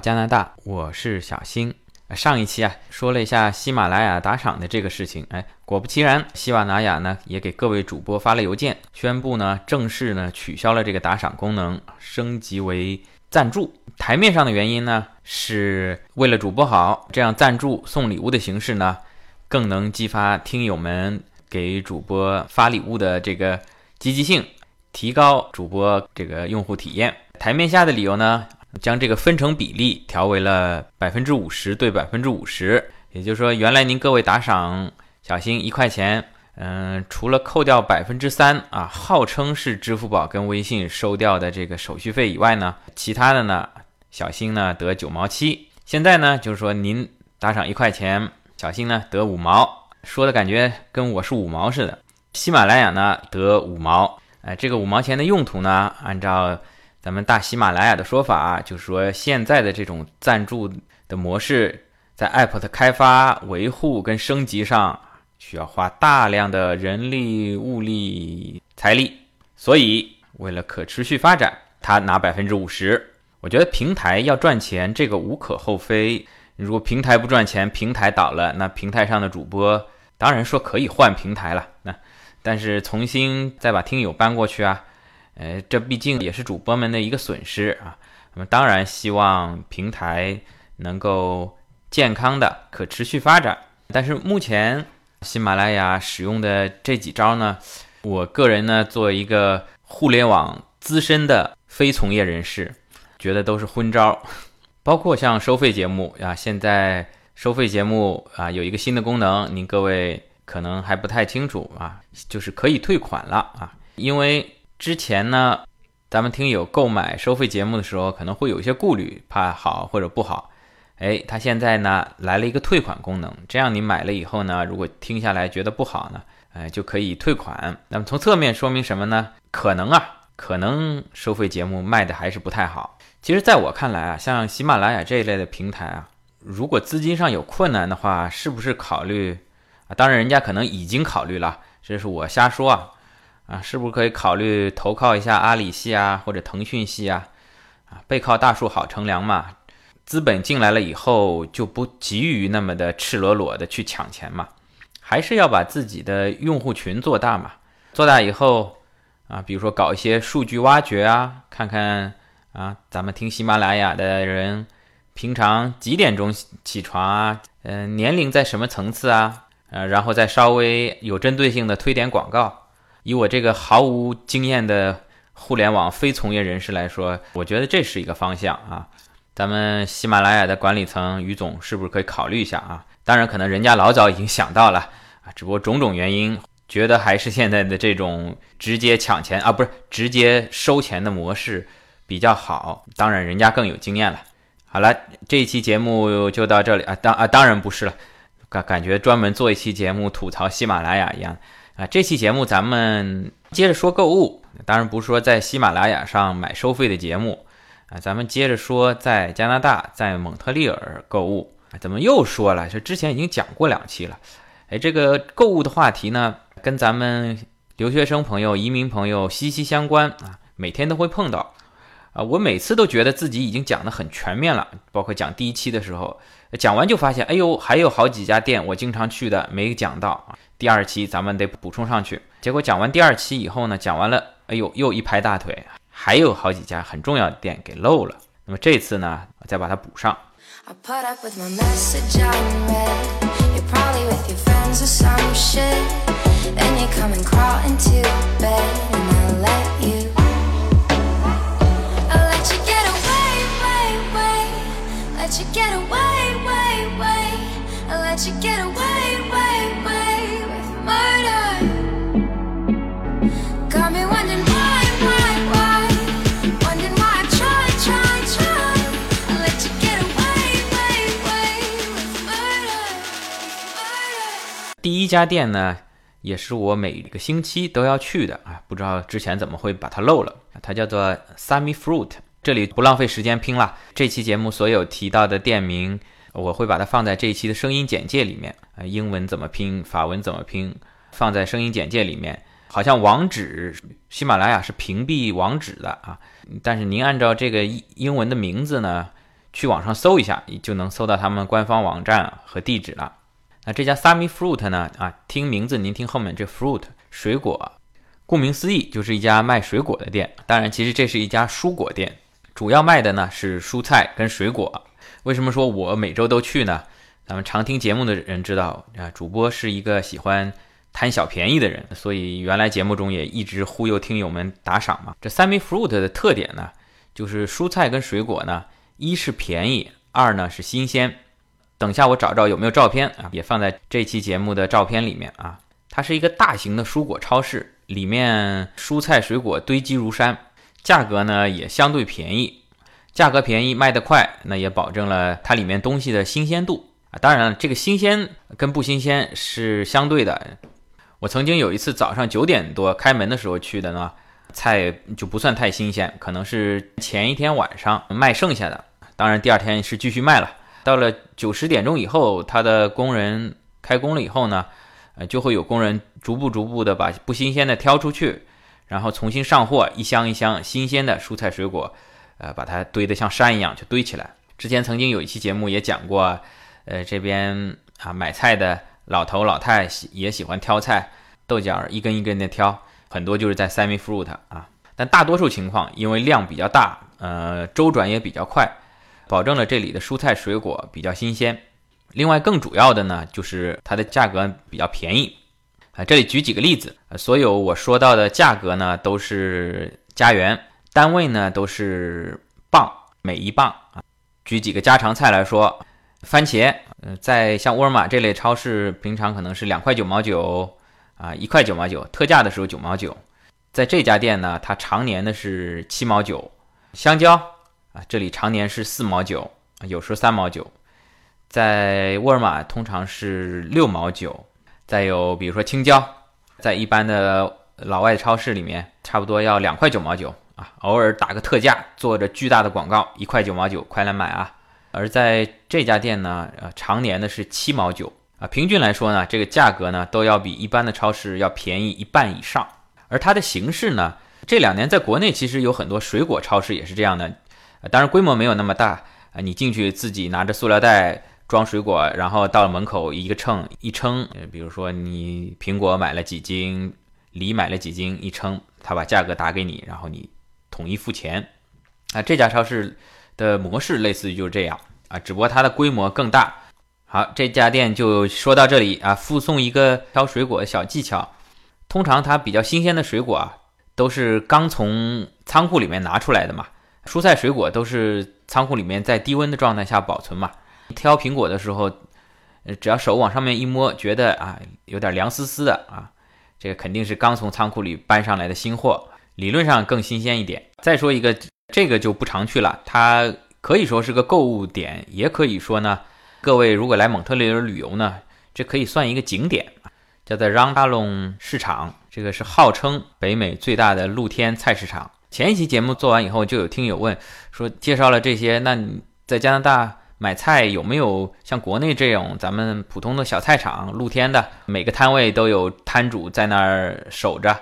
加拿大，我是小新。上一期啊，说了一下喜马拉雅打赏的这个事情。哎，果不其然，喜马拉雅呢也给各位主播发了邮件，宣布呢正式呢取消了这个打赏功能，升级为赞助。台面上的原因呢，是为了主播好，这样赞助送礼物的形式呢，更能激发听友们给主播发礼物的这个积极性，提高主播这个用户体验。台面下的理由呢？将这个分成比例调为了百分之五十对百分之五十，也就是说，原来您各位打赏小新一块钱，嗯，除了扣掉百分之三啊，号称是支付宝跟微信收掉的这个手续费以外呢，其他的呢，小新呢得九毛七。现在呢，就是说您打赏一块钱，小新呢得五毛，说的感觉跟我是五毛似的。喜马拉雅呢得五毛，哎，这个五毛钱的用途呢，按照。咱们大喜马拉雅的说法啊就是说，现在的这种赞助的模式，在 App 的开发、维护跟升级上，需要花大量的人力、物力、财力，所以为了可持续发展，他拿百分之五十。我觉得平台要赚钱，这个无可厚非。如果平台不赚钱，平台倒了，那平台上的主播当然说可以换平台了。那但是重新再把听友搬过去啊。呃，这毕竟也是主播们的一个损失啊。那么当然希望平台能够健康的可持续发展。但是目前喜马拉雅使用的这几招呢，我个人呢作为一个互联网资深的非从业人士，觉得都是昏招。包括像收费节目啊，现在收费节目啊有一个新的功能，您各位可能还不太清楚啊，就是可以退款了啊，因为。之前呢，咱们听友购买收费节目的时候，可能会有一些顾虑，怕好或者不好。哎，他现在呢来了一个退款功能，这样你买了以后呢，如果听下来觉得不好呢，哎，就可以退款。那么从侧面说明什么呢？可能啊，可能收费节目卖的还是不太好。其实，在我看来啊，像喜马拉雅这一类的平台啊，如果资金上有困难的话，是不是考虑啊？当然，人家可能已经考虑了，这是我瞎说啊。啊，是不是可以考虑投靠一下阿里系啊，或者腾讯系啊？啊，背靠大树好乘凉嘛。资本进来了以后，就不急于那么的赤裸裸的去抢钱嘛，还是要把自己的用户群做大嘛。做大以后，啊，比如说搞一些数据挖掘啊，看看啊，咱们听喜马拉雅的人平常几点钟起床啊？嗯，年龄在什么层次啊？呃，然后再稍微有针对性的推点广告。以我这个毫无经验的互联网非从业人士来说，我觉得这是一个方向啊。咱们喜马拉雅的管理层于总是不是可以考虑一下啊？当然，可能人家老早已经想到了啊，只不过种种原因，觉得还是现在的这种直接抢钱啊，不是直接收钱的模式比较好。当然，人家更有经验了。好了，这一期节目就到这里啊。当啊，当然不是了，感感觉专门做一期节目吐槽喜马拉雅一样。啊，这期节目咱们接着说购物，当然不是说在喜马拉雅上买收费的节目啊，咱们接着说在加拿大，在蒙特利尔购物。怎么又说了？这之前已经讲过两期了。哎，这个购物的话题呢，跟咱们留学生朋友、移民朋友息息相关啊，每天都会碰到。啊，我每次都觉得自己已经讲得很全面了，包括讲第一期的时候，讲完就发现，哎呦，还有好几家店我经常去的没讲到啊。第二期咱们得补充上去，结果讲完第二期以后呢，讲完了，哎呦，又一拍大腿，还有好几家很重要的店给漏了。那么这次呢，再把它补上。第一这家店呢，也是我每个星期都要去的啊，不知道之前怎么会把它漏了。它叫做 Sammy Fruit，这里不浪费时间拼了。这期节目所有提到的店名，我会把它放在这一期的声音简介里面啊，英文怎么拼，法文怎么拼，放在声音简介里面。好像网址喜马拉雅是屏蔽网址的啊，但是您按照这个英文的名字呢，去网上搜一下，就能搜到他们官方网站和地址了。这家 Sami Fruit 呢？啊，听名字，您听后面这 fruit 水果，顾名思义就是一家卖水果的店。当然，其实这是一家蔬果店，主要卖的呢是蔬菜跟水果。为什么说我每周都去呢？咱们常听节目的人知道啊，主播是一个喜欢贪小便宜的人，所以原来节目中也一直忽悠听友们打赏嘛。这 Sami Fruit 的特点呢，就是蔬菜跟水果呢，一是便宜，二呢是新鲜。等下我找找有没有照片啊，也放在这期节目的照片里面啊。它是一个大型的蔬果超市，里面蔬菜水果堆积如山，价格呢也相对便宜。价格便宜，卖得快，那也保证了它里面东西的新鲜度啊。当然了，这个新鲜跟不新鲜是相对的。我曾经有一次早上九点多开门的时候去的呢，菜就不算太新鲜，可能是前一天晚上卖剩下的。当然第二天是继续卖了。到了九十点钟以后，他的工人开工了以后呢，呃，就会有工人逐步逐步的把不新鲜的挑出去，然后重新上货，一箱一箱新鲜的蔬菜水果，呃，把它堆得像山一样就堆起来。之前曾经有一期节目也讲过，呃，这边啊买菜的老头老太喜也喜欢挑菜，豆角一根一根的挑，很多就是在 Semi Fruit 啊，但大多数情况因为量比较大，呃，周转也比较快。保证了这里的蔬菜水果比较新鲜，另外更主要的呢，就是它的价格比较便宜啊。这里举几个例子，所有我说到的价格呢都是加元，单位呢都是磅，每一磅啊。举几个家常菜来说，番茄，呃，在像沃尔玛这类超市，平常可能是两块九毛九啊，一块九毛九，特价的时候九毛九，在这家店呢，它常年的是七毛九。香蕉。啊，这里常年是四毛九，有时候三毛九，在沃尔玛通常是六毛九。再有比如说青椒，在一般的老外超市里面，差不多要两块九毛九啊，偶尔打个特价，做着巨大的广告，一块九毛九，快来买啊！而在这家店呢，呃，常年的是七毛九啊，平均来说呢，这个价格呢都要比一般的超市要便宜一半以上。而它的形式呢，这两年在国内其实有很多水果超市也是这样的。当然规模没有那么大啊，你进去自己拿着塑料袋装水果，然后到了门口一个秤一称，比如说你苹果买了几斤，梨买了几斤，一称，他把价格打给你，然后你统一付钱。啊，这家超市的模式类似于就是这样啊，只不过它的规模更大。好，这家店就说到这里啊，附送一个挑水果的小技巧。通常它比较新鲜的水果啊，都是刚从仓库里面拿出来的嘛。蔬菜水果都是仓库里面在低温的状态下保存嘛。挑苹果的时候，只要手往上面一摸，觉得啊有点凉丝丝的啊，这个肯定是刚从仓库里搬上来的新货，理论上更新鲜一点。再说一个，这个就不常去了，它可以说是个购物点，也可以说呢，各位如果来蒙特利尔旅游呢，这可以算一个景点，叫做 Rondalon 市场，这个是号称北美最大的露天菜市场。前一期节目做完以后，就有听友问说，介绍了这些，那你在加拿大买菜有没有像国内这种咱们普通的小菜场，露天的，每个摊位都有摊主在那儿守着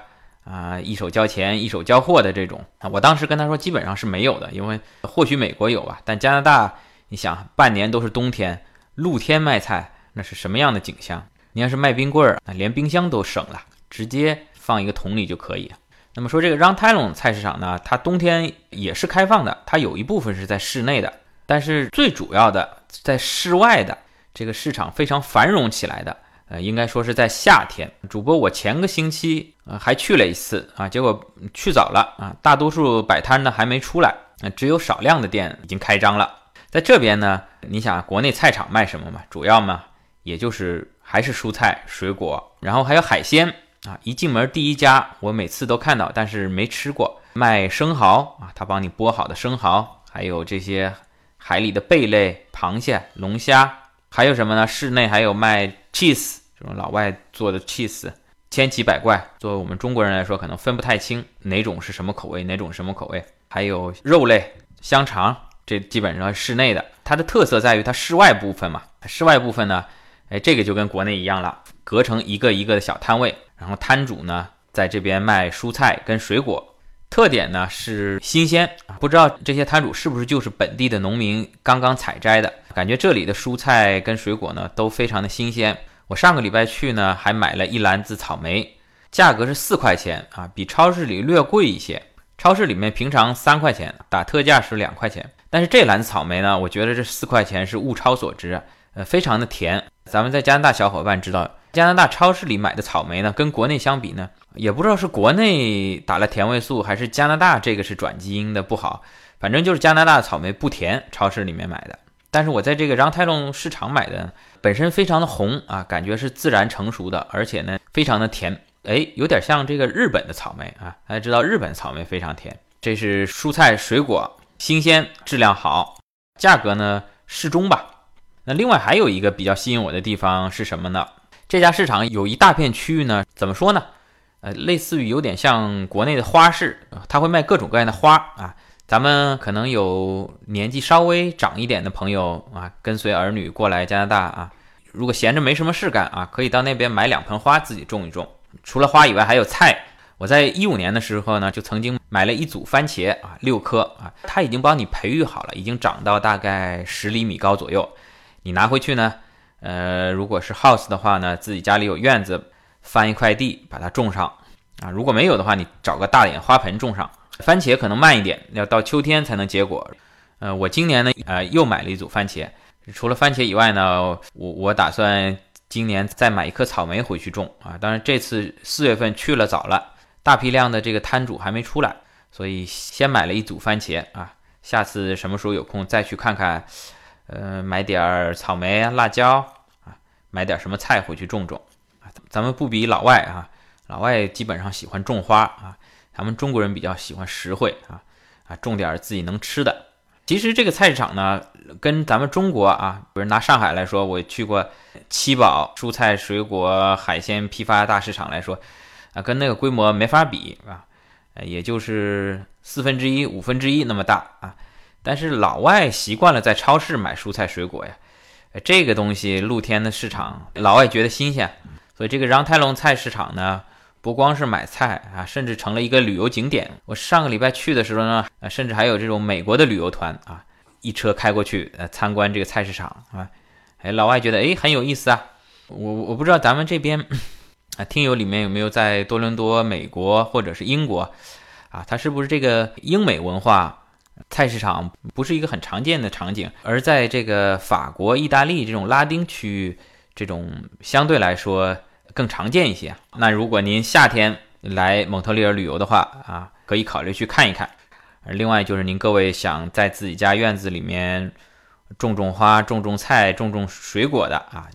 啊，一手交钱一手交货的这种？我当时跟他说，基本上是没有的，因为或许美国有吧，但加拿大，你想半年都是冬天，露天卖菜那是什么样的景象？你要是卖冰棍儿，那连冰箱都省了，直接放一个桶里就可以。那么说这个 Round Talon 菜市场呢，它冬天也是开放的，它有一部分是在室内的，但是最主要的在室外的这个市场非常繁荣起来的，呃，应该说是在夏天。主播我前个星期呃还去了一次啊，结果去早了啊，大多数摆摊的还没出来，啊，只有少量的店已经开张了。在这边呢，你想国内菜场卖什么嘛？主要嘛，也就是还是蔬菜、水果，然后还有海鲜。啊，一进门第一家，我每次都看到，但是没吃过，卖生蚝啊，他帮你剥好的生蚝，还有这些海里的贝类、螃蟹、龙虾，还有什么呢？室内还有卖 cheese，这种老外做的 cheese，千奇百怪。作为我们中国人来说，可能分不太清哪种是什么口味，哪种什么口味。还有肉类、香肠，这基本上室内的。它的特色在于它室外部分嘛，室外部分呢，哎，这个就跟国内一样了，隔成一个一个的小摊位。然后摊主呢，在这边卖蔬菜跟水果，特点呢是新鲜，不知道这些摊主是不是就是本地的农民刚刚采摘的？感觉这里的蔬菜跟水果呢都非常的新鲜。我上个礼拜去呢，还买了一篮子草莓，价格是四块钱啊，比超市里略贵一些。超市里面平常三块钱，打特价是两块钱。但是这篮子草莓呢，我觉得这四块钱是物超所值，呃，非常的甜。咱们在加拿大小伙伴知道，加拿大超市里买的草莓呢，跟国内相比呢，也不知道是国内打了甜味素，还是加拿大这个是转基因的不好，反正就是加拿大的草莓不甜。超市里面买的，但是我在这个让泰隆市场买的，本身非常的红啊，感觉是自然成熟的，而且呢，非常的甜。哎，有点像这个日本的草莓啊，大家知道日本草莓非常甜。这是蔬菜水果，新鲜，质量好，价格呢适中吧。那另外还有一个比较吸引我的地方是什么呢？这家市场有一大片区域呢，怎么说呢？呃，类似于有点像国内的花市，它会卖各种各样的花啊。咱们可能有年纪稍微长一点的朋友啊，跟随儿女过来加拿大啊，如果闲着没什么事干啊，可以到那边买两盆花自己种一种。除了花以外，还有菜。我在一五年的时候呢，就曾经买了一组番茄啊，六颗啊，它已经帮你培育好了，已经长到大概十厘米高左右。你拿回去呢，呃，如果是 house 的话呢，自己家里有院子，翻一块地把它种上啊。如果没有的话，你找个大点花盆种上。番茄可能慢一点，要到秋天才能结果。呃，我今年呢，呃，又买了一组番茄。除了番茄以外呢，我我打算。今年再买一颗草莓回去种啊！当然这次四月份去了早了，大批量的这个摊主还没出来，所以先买了一组番茄啊。下次什么时候有空再去看看，呃，买点儿草莓啊、辣椒啊，买点什么菜回去种种啊。咱们不比老外啊，老外基本上喜欢种花啊，咱们中国人比较喜欢实惠啊啊，种点自己能吃的。其实这个菜市场呢，跟咱们中国啊，比如拿上海来说，我去过七宝蔬菜水果海鲜批发大市场来说，啊，跟那个规模没法比啊，也就是四分之一、五分之一那么大啊。但是老外习惯了在超市买蔬菜水果呀，这个东西露天的市场，老外觉得新鲜，所以这个让泰隆菜市场呢。不光是买菜啊，甚至成了一个旅游景点。我上个礼拜去的时候呢，呃，甚至还有这种美国的旅游团啊，一车开过去，呃，参观这个菜市场啊。哎，老外觉得哎很有意思啊。我我不知道咱们这边啊，听友里面有没有在多伦多、美国或者是英国啊？它是不是这个英美文化菜市场不是一个很常见的场景？而在这个法国、意大利这种拉丁区域，这种相对来说。更常见一些。那如果您夏天来蒙特利尔旅游的话啊，可以考虑去看一看。另外就是您各位想在自己家院子里面种种花、种种菜、种种水果的啊，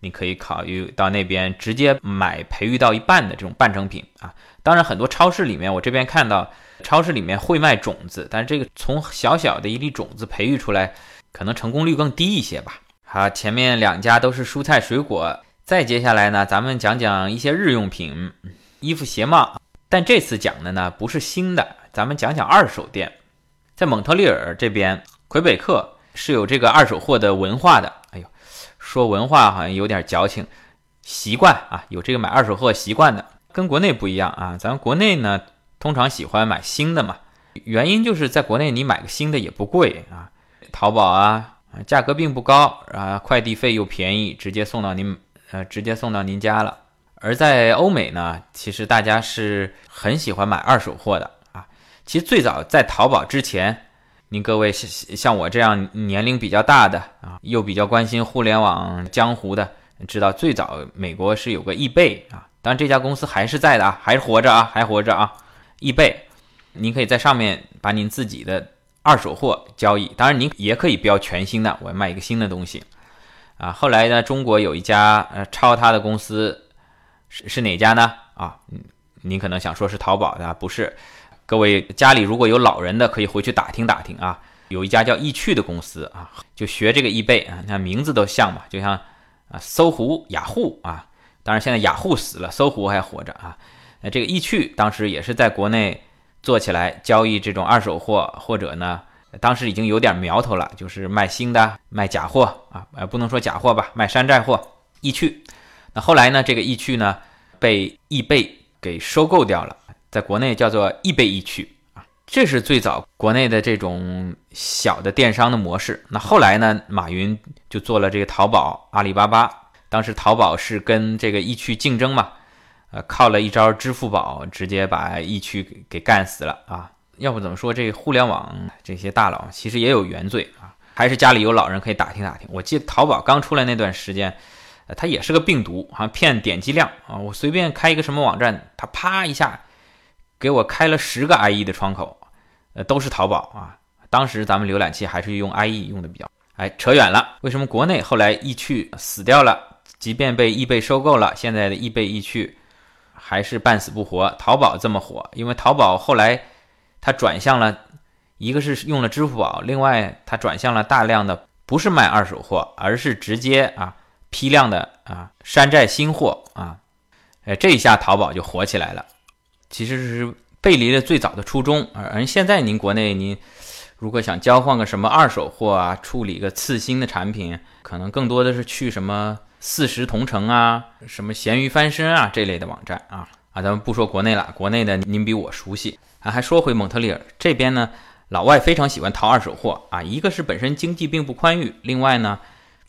你可以考虑到那边直接买培育到一半的这种半成品啊。当然，很多超市里面，我这边看到超市里面会卖种子，但是这个从小小的一粒种子培育出来，可能成功率更低一些吧。好，前面两家都是蔬菜水果。再接下来呢，咱们讲讲一些日用品，衣服鞋帽。但这次讲的呢不是新的，咱们讲讲二手店。在蒙特利尔这边，魁北克是有这个二手货的文化的。说文化好像有点矫情，习惯啊，有这个买二手货习惯的，跟国内不一样啊。咱们国内呢，通常喜欢买新的嘛，原因就是在国内你买个新的也不贵啊，淘宝啊，价格并不高啊，快递费又便宜，直接送到您。呃，直接送到您家了。而在欧美呢，其实大家是很喜欢买二手货的啊。其实最早在淘宝之前，您各位像像我这样年龄比较大的啊，又比较关心互联网江湖的，知道最早美国是有个易贝啊。当然这家公司还是在的啊，还是活着啊，还活着啊。易贝，您可以在上面把您自己的二手货交易，当然您也可以标全新的，我要卖一个新的东西。啊，后来呢，中国有一家呃抄他的公司，是是哪家呢？啊，您可能想说是淘宝的，不是。各位家里如果有老人的，可以回去打听打听啊。有一家叫易趣的公司啊，就学这个易贝啊，那名字都像嘛，就像啊搜狐、雅虎啊。当然现在雅虎死了，搜狐还活着啊。那这个易趣当时也是在国内做起来交易这种二手货，或者呢。当时已经有点苗头了，就是卖新的、卖假货啊，呃，不能说假货吧，卖山寨货。易趣，那后来呢，这个易趣呢被易贝给收购掉了，在国内叫做易贝易趣啊，这是最早国内的这种小的电商的模式。那后来呢，马云就做了这个淘宝、阿里巴巴。当时淘宝是跟这个易趣竞争嘛，呃，靠了一招支付宝，直接把易趣给干死了啊。要不怎么说这互联网这些大佬其实也有原罪啊？还是家里有老人可以打听打听。我记得淘宝刚出来那段时间。它也是个病毒，好像骗点击量啊！我随便开一个什么网站，它啪一下给我开了十个 IE 的窗口，呃，都是淘宝啊。当时咱们浏览器还是用 IE 用的比较。哎，扯远了。为什么国内后来易趣死掉了？即便被易贝收购了，现在的易贝易趣还是半死不活。淘宝这么火，因为淘宝后来它转向了，一个是用了支付宝，另外它转向了大量的不是卖二手货，而是直接啊。批量的啊，山寨新货啊，哎，这一下淘宝就火起来了。其实是背离了最早的初衷，而而现在您国内您如果想交换个什么二手货啊，处理个次新的产品，可能更多的是去什么四十同城啊、什么闲鱼翻身啊这类的网站啊啊，咱们不说国内了，国内的您比我熟悉啊。还说回蒙特利尔这边呢，老外非常喜欢淘二手货啊，一个是本身经济并不宽裕，另外呢。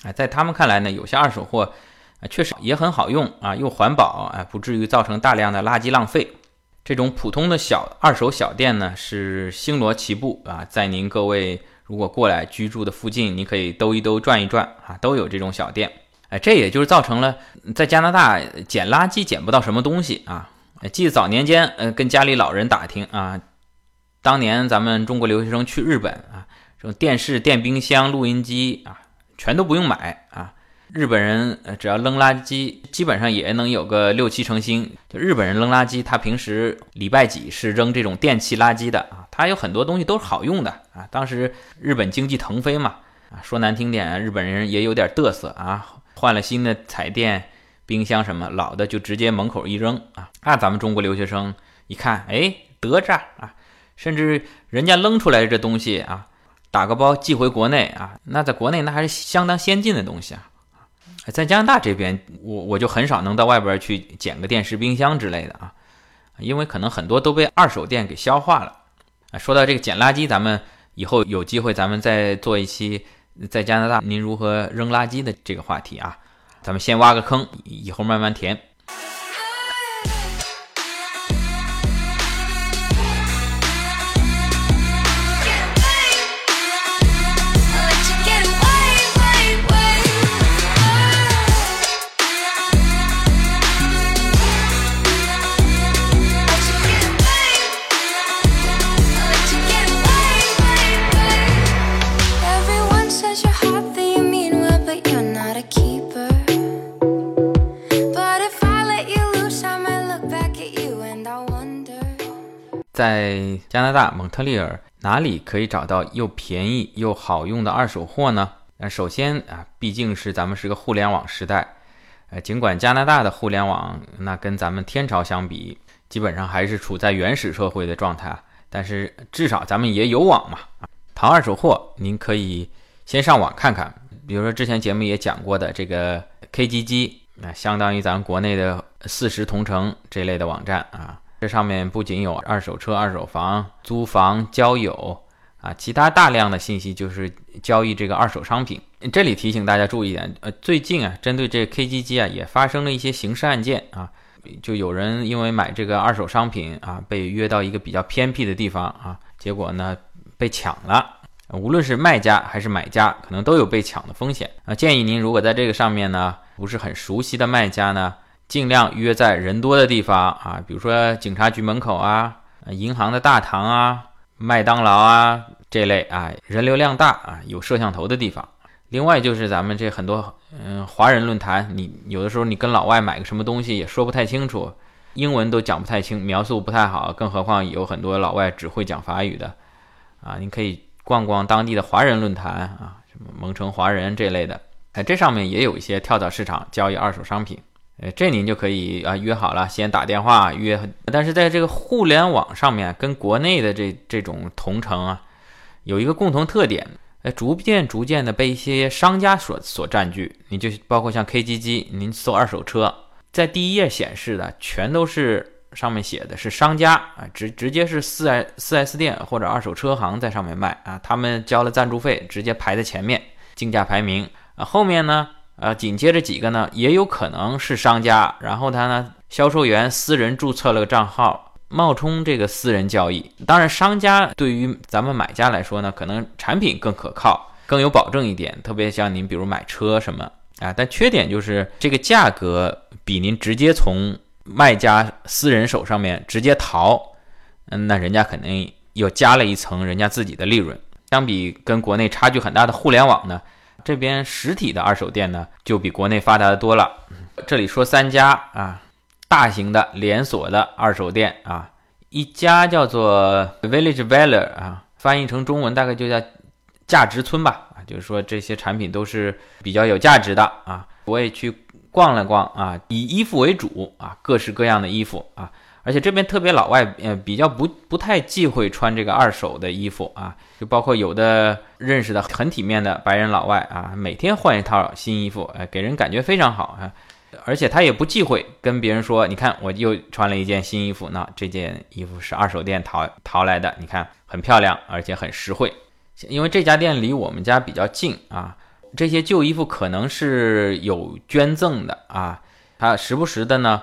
哎，在他们看来呢，有些二手货啊，确实也很好用啊，又环保，啊，不至于造成大量的垃圾浪费。这种普通的小二手小店呢，是星罗棋布啊，在您各位如果过来居住的附近，你可以兜一兜、转一转啊，都有这种小店。哎，这也就是造成了在加拿大捡垃圾捡不到什么东西啊。记得早年间，呃，跟家里老人打听啊，当年咱们中国留学生去日本啊，这种电视、电冰箱、录音机啊。全都不用买啊！日本人，只要扔垃圾，基本上也能有个六七成新。就日本人扔垃圾，他平时礼拜几是扔这种电器垃圾的啊？他有很多东西都是好用的啊！当时日本经济腾飞嘛啊，说难听点，日本人也有点嘚瑟啊，换了新的彩电、冰箱什么，老的就直接门口一扔啊！那咱们中国留学生一看，哎，得着啊！甚至人家扔出来这东西啊。打个包寄回国内啊，那在国内那还是相当先进的东西啊。在加拿大这边，我我就很少能到外边去捡个电视、冰箱之类的啊，因为可能很多都被二手店给消化了。啊，说到这个捡垃圾，咱们以后有机会咱们再做一期在加拿大您如何扔垃圾的这个话题啊。咱们先挖个坑，以后慢慢填。在加拿大蒙特利尔哪里可以找到又便宜又好用的二手货呢？那首先啊，毕竟是咱们是个互联网时代，呃，尽管加拿大的互联网那跟咱们天朝相比，基本上还是处在原始社会的状态，但是至少咱们也有网嘛。淘二手货，您可以先上网看看，比如说之前节目也讲过的这个 KGG，那相当于咱们国内的四十同城这类的网站啊。这上面不仅有二手车、二手房、租房、交友啊，其他大量的信息就是交易这个二手商品。这里提醒大家注意一点，呃，最近啊，针对这 KGG 啊，也发生了一些刑事案件啊，就有人因为买这个二手商品啊，被约到一个比较偏僻的地方啊，结果呢被抢了。无论是卖家还是买家，可能都有被抢的风险啊。建议您如果在这个上面呢，不是很熟悉的卖家呢。尽量约在人多的地方啊，比如说警察局门口啊、银行的大堂啊、麦当劳啊这类啊，人流量大啊、有摄像头的地方。另外就是咱们这很多嗯华人论坛，你有的时候你跟老外买个什么东西也说不太清楚，英文都讲不太清，描述不太好，更何况有很多老外只会讲法语的啊，你可以逛逛当地的华人论坛啊，什么蒙城华人这类的，哎，这上面也有一些跳蚤市场交易二手商品。呃，这您就可以啊约好了，先打电话约。但是在这个互联网上面，跟国内的这这种同城啊，有一个共同特点，呃，逐渐逐渐的被一些商家所所占据。你就包括像 KGG，您搜二手车，在第一页显示的全都是上面写的是商家啊，直直接是四 S 四 S 店或者二手车行在上面卖啊，他们交了赞助费，直接排在前面，竞价排名啊。后面呢，呃，紧接着几个呢，也有可能是商家，然后他呢，销售员私人注册了个账号，冒充这个私人交易。当然，商家对于咱们买家来说呢，可能产品更可靠，更有保证一点，特别像您比如买车什么啊，但缺点就是这个价格比您直接从卖家私人手上面直接淘，嗯，那人家肯定又加了一层人家自己的利润。相比跟国内差距很大的互联网呢，这边实体的二手店呢就比国内发达的多了。这里说三家啊，大型的连锁的二手店啊，一家叫做 Village Valor 啊，翻译成中文大概就叫价值村吧啊，就是说这些产品都是比较有价值的啊，我也去。逛了逛啊，以衣服为主啊，各式各样的衣服啊，而且这边特别老外，呃，比较不不太忌讳穿这个二手的衣服啊，就包括有的认识的很体面的白人老外啊，每天换一套新衣服，哎，给人感觉非常好啊，而且他也不忌讳跟别人说，你看我又穿了一件新衣服，那这件衣服是二手店淘淘来的，你看很漂亮，而且很实惠，因为这家店离我们家比较近啊。这些旧衣服可能是有捐赠的啊，他时不时的呢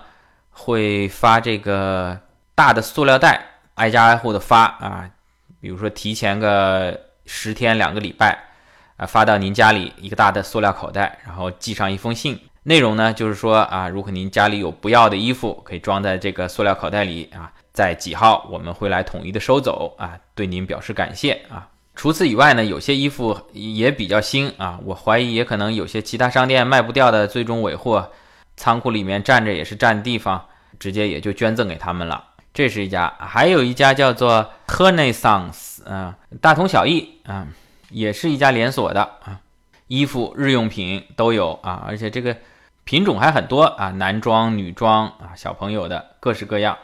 会发这个大的塑料袋，挨家挨户的发啊，比如说提前个十天两个礼拜啊，发到您家里一个大的塑料口袋，然后寄上一封信，内容呢就是说啊，如果您家里有不要的衣服，可以装在这个塑料口袋里啊，在几号我们会来统一的收走啊，对您表示感谢啊。除此以外呢，有些衣服也比较新啊，我怀疑也可能有些其他商店卖不掉的最终尾货，仓库里面站着也是占地方，直接也就捐赠给他们了。这是一家，还有一家叫做 Renaissance，啊，大同小异啊，也是一家连锁的啊，衣服、日用品都有啊，而且这个品种还很多啊，男装、女装啊，小朋友的各式各样。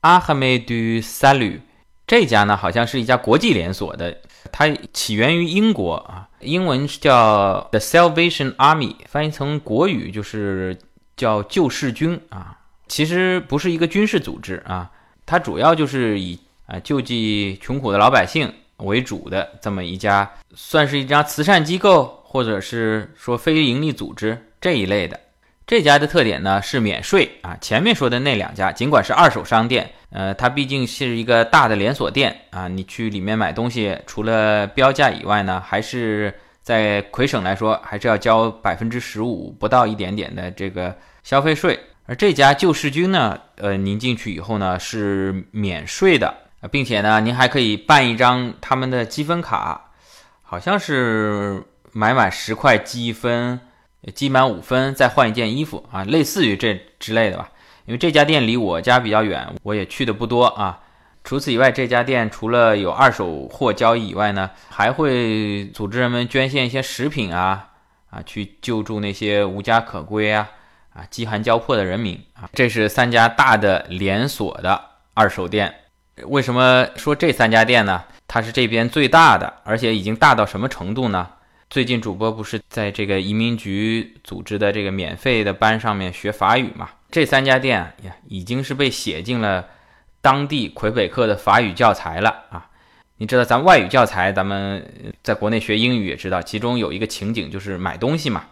阿哈梅杜萨吕这家呢，好像是一家国际连锁的。它起源于英国啊，英文叫 The Salvation Army，翻译成国语就是叫救世军啊。其实不是一个军事组织啊，它主要就是以啊救济穷苦的老百姓为主的这么一家，算是一家慈善机构，或者是说非营利组织这一类的。这家的特点呢是免税啊。前面说的那两家，尽管是二手商店。呃，它毕竟是一个大的连锁店啊，你去里面买东西，除了标价以外呢，还是在魁省来说，还是要交百分之十五不到一点点的这个消费税。而这家救世军呢，呃，您进去以后呢是免税的，并且呢，您还可以办一张他们的积分卡，好像是买满十块积分，积满五分再换一件衣服啊，类似于这之类的吧。因为这家店离我家比较远，我也去的不多啊。除此以外，这家店除了有二手货交易以外呢，还会组织人们捐献一些食品啊啊，去救助那些无家可归啊啊饥寒交迫的人民啊。这是三家大的连锁的二手店。为什么说这三家店呢？它是这边最大的，而且已经大到什么程度呢？最近主播不是在这个移民局组织的这个免费的班上面学法语嘛？这三家店呀，已经是被写进了当地魁北克的法语教材了啊！你知道，咱外语教材，咱们在国内学英语也知道，其中有一个情景就是买东西嘛，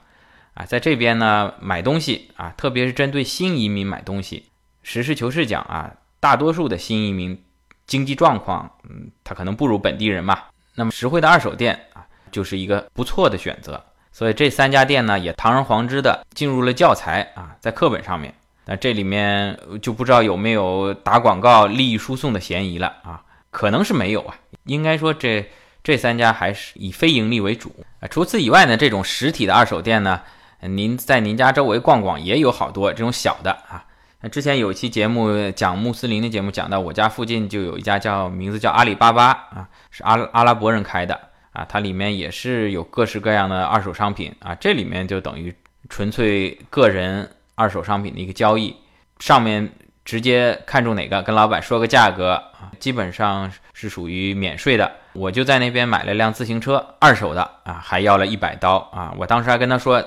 啊，在这边呢买东西啊，特别是针对新移民买东西，实事求是讲啊，大多数的新移民经济状况，嗯，他可能不如本地人嘛，那么实惠的二手店啊，就是一个不错的选择。所以这三家店呢，也堂而皇之的进入了教材啊，在课本上面。那这里面就不知道有没有打广告、利益输送的嫌疑了啊？可能是没有啊。应该说这这三家还是以非盈利为主啊。除此以外呢，这种实体的二手店呢，您在您家周围逛逛也有好多这种小的啊。那之前有一期节目讲穆斯林的节目，讲到我家附近就有一家叫名字叫阿里巴巴啊，是阿阿拉伯人开的啊，它里面也是有各式各样的二手商品啊。这里面就等于纯粹个人。二手商品的一个交易，上面直接看中哪个，跟老板说个价格啊，基本上是属于免税的。我就在那边买了辆自行车，二手的啊，还要了一百刀啊。我当时还跟他说，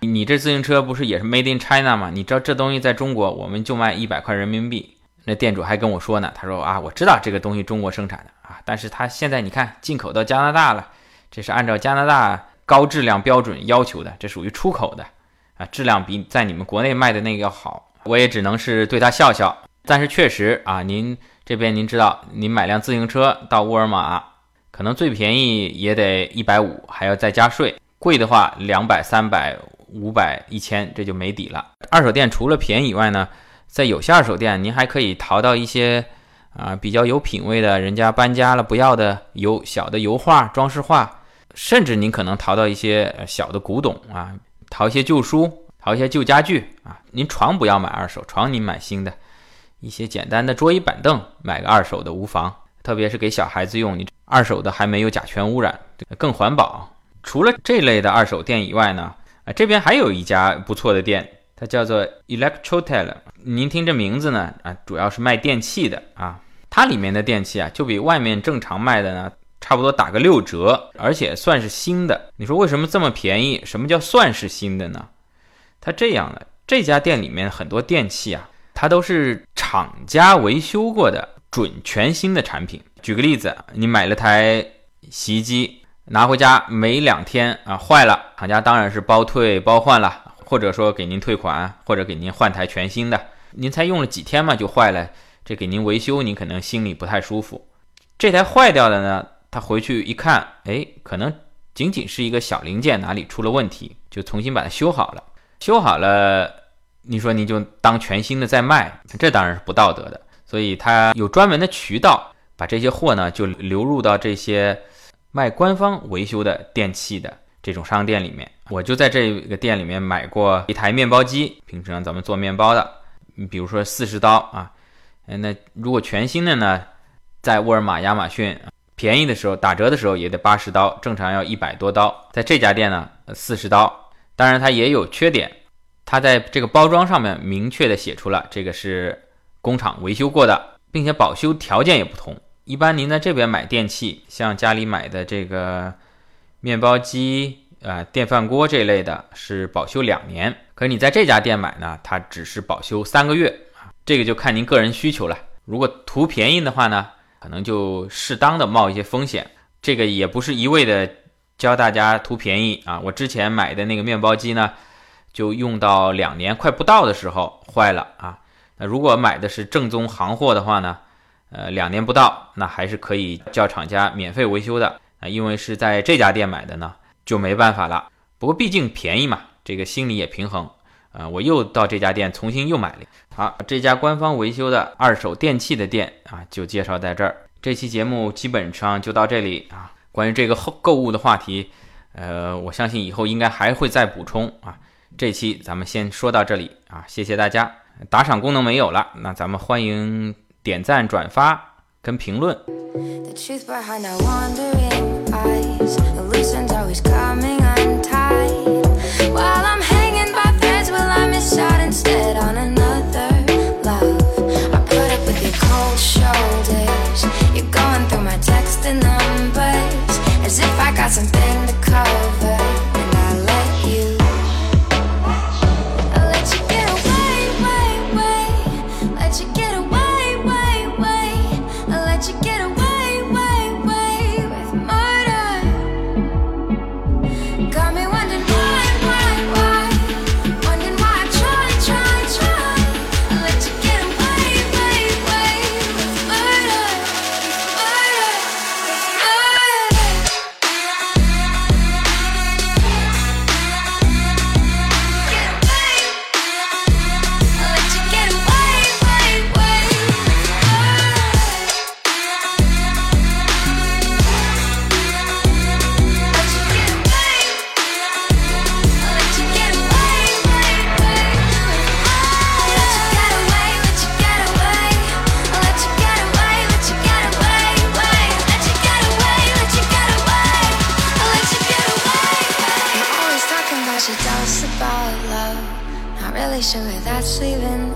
你这自行车不是也是 Made in China 吗？你知道这东西在中国我们就卖一百块人民币，那店主还跟我说呢，他说啊，我知道这个东西中国生产的啊，但是他现在你看进口到加拿大了，这是按照加拿大高质量标准要求的，这属于出口的啊，质量比在你们国内卖的那个要好。我也只能是对他笑笑。但是确实啊，您这边您知道，您买辆自行车到沃尔玛，可能最便宜也得一百五，还要再加税，贵的话两百、三百、五百、一千，这就没底了。二手店除了便宜以外呢？在有些二手店，您还可以淘到一些啊比较有品位的，人家搬家了不要的油小的油画、装饰画，甚至您可能淘到一些小的古董啊，淘一些旧书，淘一些旧家具啊。您床不要买二手，床您买新的。一些简单的桌椅板凳，买个二手的无妨。特别是给小孩子用，你二手的还没有甲醛污染，更环保。除了这类的二手店以外呢，啊这边还有一家不错的店。它叫做 Electrotel，您听这名字呢啊，主要是卖电器的啊。它里面的电器啊，就比外面正常卖的呢，差不多打个六折，而且算是新的。你说为什么这么便宜？什么叫算是新的呢？它这样的，这家店里面很多电器啊，它都是厂家维修过的准全新的产品。举个例子，你买了台洗衣机，拿回家没两天啊坏了，厂家当然是包退包换了。或者说给您退款，或者给您换台全新的，您才用了几天嘛就坏了，这给您维修，您可能心里不太舒服。这台坏掉的呢，他回去一看，哎，可能仅仅是一个小零件哪里出了问题，就重新把它修好了。修好了，你说你就当全新的再卖，这当然是不道德的。所以他有专门的渠道，把这些货呢就流入到这些卖官方维修的电器的。这种商店里面，我就在这个店里面买过一台面包机，平常咱们做面包的，比如说四十刀啊，那如果全新的呢，在沃尔玛、亚马逊便宜的时候，打折的时候也得八十刀，正常要一百多刀，在这家店呢，四十刀。当然它也有缺点，它在这个包装上面明确的写出了这个是工厂维修过的，并且保修条件也不同。一般您在这边买电器，像家里买的这个。面包机啊，电饭锅这类的是保修两年，可是你在这家店买呢，它只是保修三个月，这个就看您个人需求了。如果图便宜的话呢，可能就适当的冒一些风险。这个也不是一味的教大家图便宜啊。我之前买的那个面包机呢，就用到两年快不到的时候坏了啊。那如果买的是正宗行货的话呢，呃，两年不到，那还是可以叫厂家免费维修的。啊，因为是在这家店买的呢，就没办法了。不过毕竟便宜嘛，这个心里也平衡。啊，我又到这家店重新又买了。好，这家官方维修的二手电器的店啊，就介绍在这儿。这期节目基本上就到这里啊。关于这个后购物的话题，呃，我相信以后应该还会再补充啊。这期咱们先说到这里啊，谢谢大家。打赏功能没有了，那咱们欢迎点赞、转发跟评论。The truth. got some things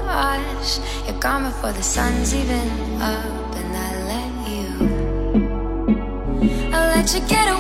us. You're gone before the sun's even up, and I let you. I let you get away.